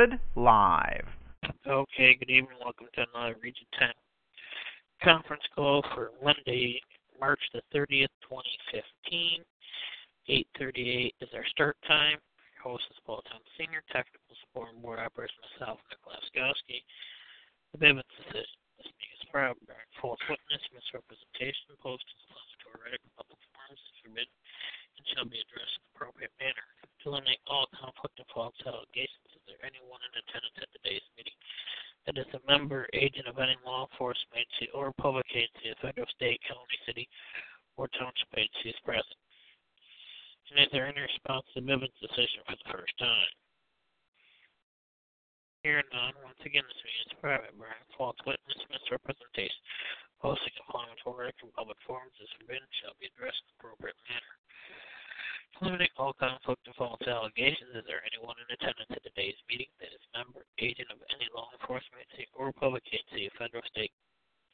Recorded live. Okay, good evening. Welcome to another Region 10 conference call for Monday, March the 30th, 2015. 8.38 is our start time. Your host is Paul Tom Senior, Technical Support and Board Operator myself, Nick Laskowski. The Bivens decision. This meeting is proud bearing false witness, misrepresentation, posted inflammatory rhetoric, public forums is forbidden and shall be addressed in appropriate manner. To eliminate all conflict and false allegations, anyone in attendance at today's meeting that is a member, agent of any law enforcement agency or public agency, federal, state, county, city, or township agency is present. And is there any response to the Bivens decision for the first time? Here none. Once again, this meeting is private. Bearing false witness, misrepresentation, posting inflammatory from public forums is forbidden shall be addressed in appropriate manner. Eliminate all conflict and false allegations. Is there anyone in attendance at today's meeting that is member, agent of any law enforcement agency or public agency, federal, state,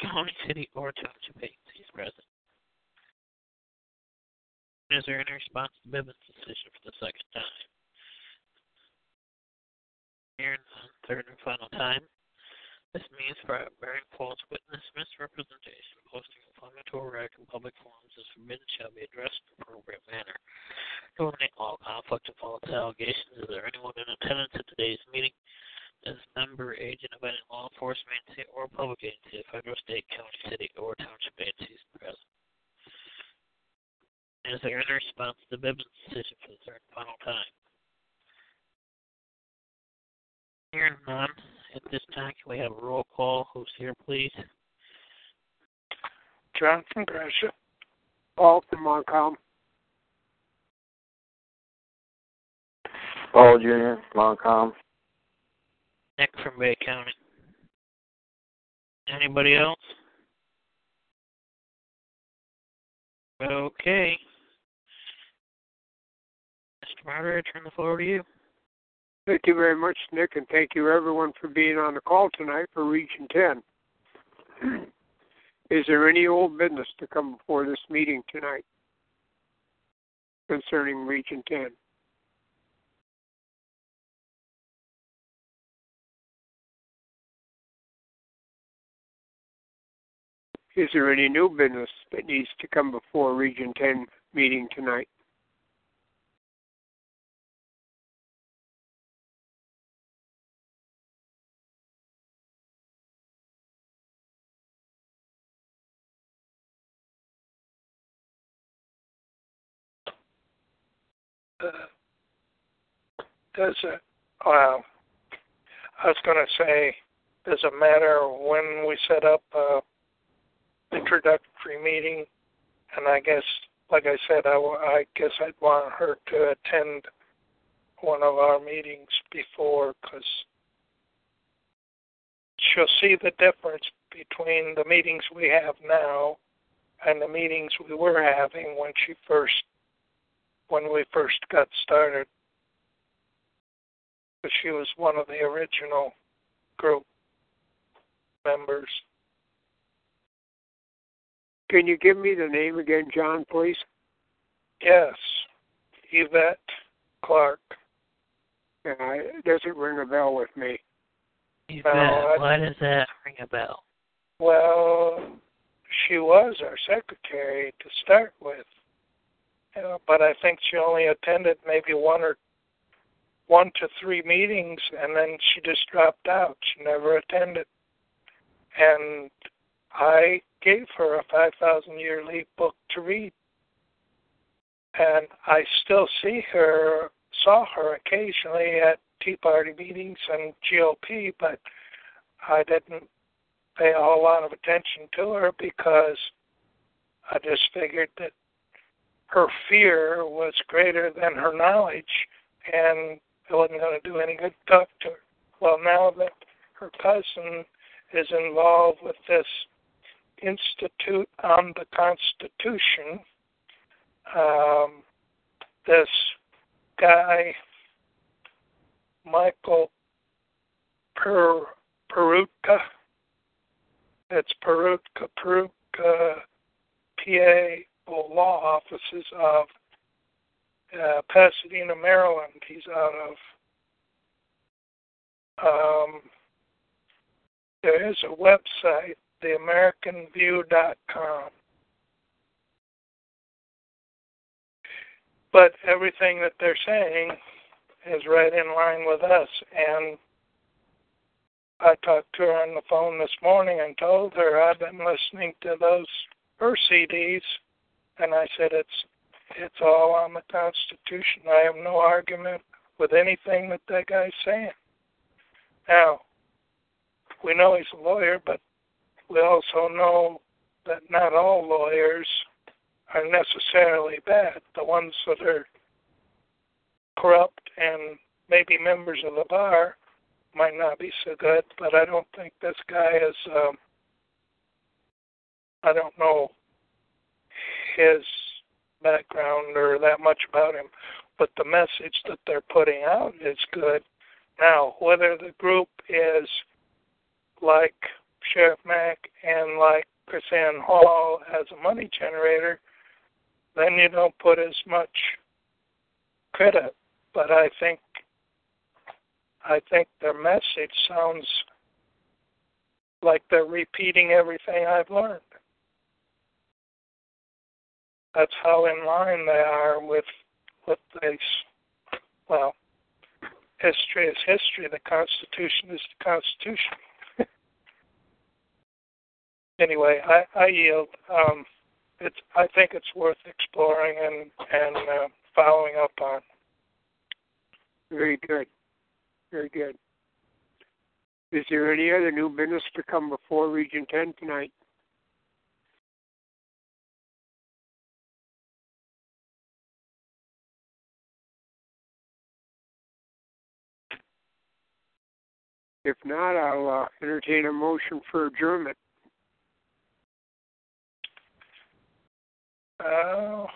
county, city, or township agency is present? Is there any response to Bivens' decision for the second time? Here. Third and final time. This means bearing false witness, misrepresentation, posting inflammatory rhetoric in public forums is forbidden shall be addressed in appropriate manner. Eliminate all conflict and false allegations, is there anyone in attendance at today's meeting as member, agent of any law enforcement agency or public agency, federal, state, county, city, or township agencies present? Is there any response to the Bivens decision for the third and final time? Here none. At this time, can we have a roll call? Who's here, please? John from Gresham. Paul from Montcalm. Paul Jr., Montcalm. Nick from Bay County. Anybody else? Okay. Mr. Moderator, I turn the floor to you. Thank you very much, Nick, and thank you everyone for being on the call tonight for Region 10. Is there any old business to come before this meeting tonight concerning Region 10? Is there any new business that needs to come before Region 10 meeting tonight? Uh, does it, well, I was going to say, does it matter when we set up a introductory meeting? And I guess, like I said, I, I guess I'd want her to attend one of our meetings before because she'll see the difference between the meetings we have now and the meetings we were having when she first when we first got started. But she was one of the original group members. Can you give me the name again, John, please? Yes, Yvette Clark. Yeah, it doesn't ring a bell with me. Yvette, No, why does that ring a bell? Well, she was our secretary to start with, but I think she only attended maybe one or one to three meetings, and then she just dropped out. She never attended, and I gave her a five thousand year leap book to read, and I still see her, saw her occasionally at Tea Party meetings and GOP, but I didn't pay a whole lot of attention to her because I just figured that her fear was greater than her knowledge, and it wasn't going to do any good to to her. Well, now that her cousin is involved with this Institute on the Constitution, um, this guy, Michael per, Peroutka, it's Peroutka, Peroutka, PA law offices of uh, Pasadena, Maryland. He's out of. Um, there is a website, theamericanview.com. But everything that they're saying is right in line with us. And I talked to her on the phone this morning and told her I've been listening to those her CDs, and I said it's it's all on the Constitution. I have no argument with anything that that guy's saying. Now, we know he's a lawyer, but we also know that not all lawyers are necessarily bad. The ones that are corrupt and maybe members of the bar might not be so good, but I don't think this guy is. Um, I don't know his background or that much about him, but the message that they're putting out is good. Now, whether the group is like Sheriff Mack and like KrisAnne Hall as a money generator, then you don't put as much credit. But I think I think their message sounds like they're repeating everything I've learned. That's how in line they are with with this. Well, history is history. The Constitution is the Constitution. anyway, I, I yield. Um, it's I think it's worth exploring and and uh, following up on. Very good. Very good. Is there any other new business to come before Region 10 tonight? If not, I'll uh, entertain a motion for adjournment. Uh,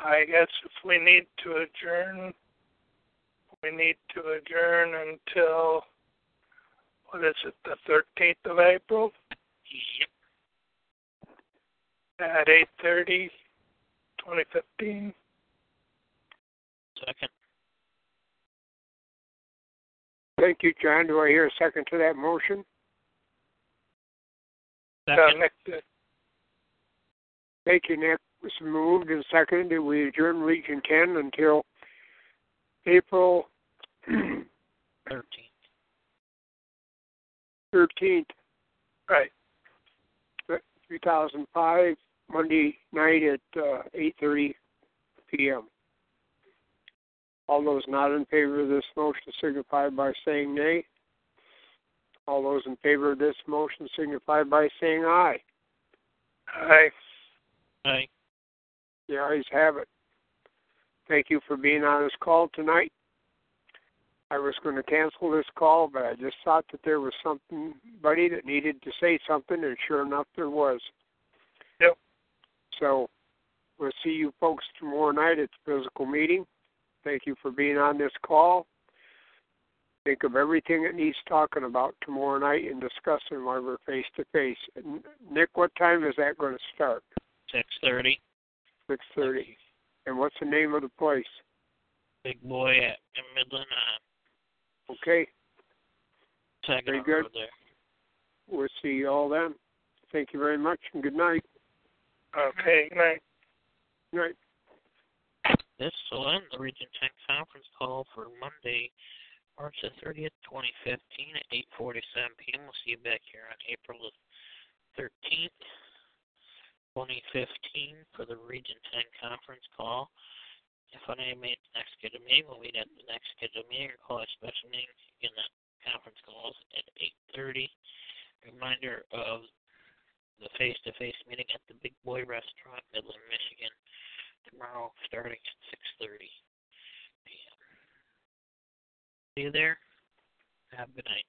I guess if we need to adjourn, we need to adjourn until what is it, the thirteenth of April Yep. at eight thirty, twenty fifteen. Second. Thank you, John. Do I hear a second to that motion? Uh, Second. Nick. Thank you, Nick. It's moved and seconded. We adjourn Region 10 until April 13th. 13th, Right. 2005, Monday night at uh, 8.30 p.m. All those not in favor of this motion signify by saying nay. All those in favor of this motion signify by saying aye. Aye. Aye. The ayes have it. Thank you for being on this call tonight. I was going to cancel this call, but I just thought that there was somebody that needed to say something, and sure enough, there was. Yep. So we'll see you folks tomorrow night at the physical meeting. Thank you for being on this call. Think of everything that needs talking about tomorrow night and discussing while we're face to face. Nick, what time is that going to start? Six thirty. Six thirty. And what's the name of the place? Big boy at in Midland. Uh, Okay, second Very good. road there. we'll see you all then. Thank you very much and good night. Okay. Good night. Good night. This will end the Region 10 conference call for Monday, March the 30th, 2015 at 8.47 p.m. We'll see you back here on April the 13th, 2015 for the Region 10 conference call. If I made the next scheduled meeting, we'll meet at the next scheduled meeting or call a special meeting in the conference calls at 8.30. Reminder of the face-to-face meeting at the Big Boy Restaurant, Midland, Michigan, tomorrow starting at 6.30 p.m. See you there. Have a good night.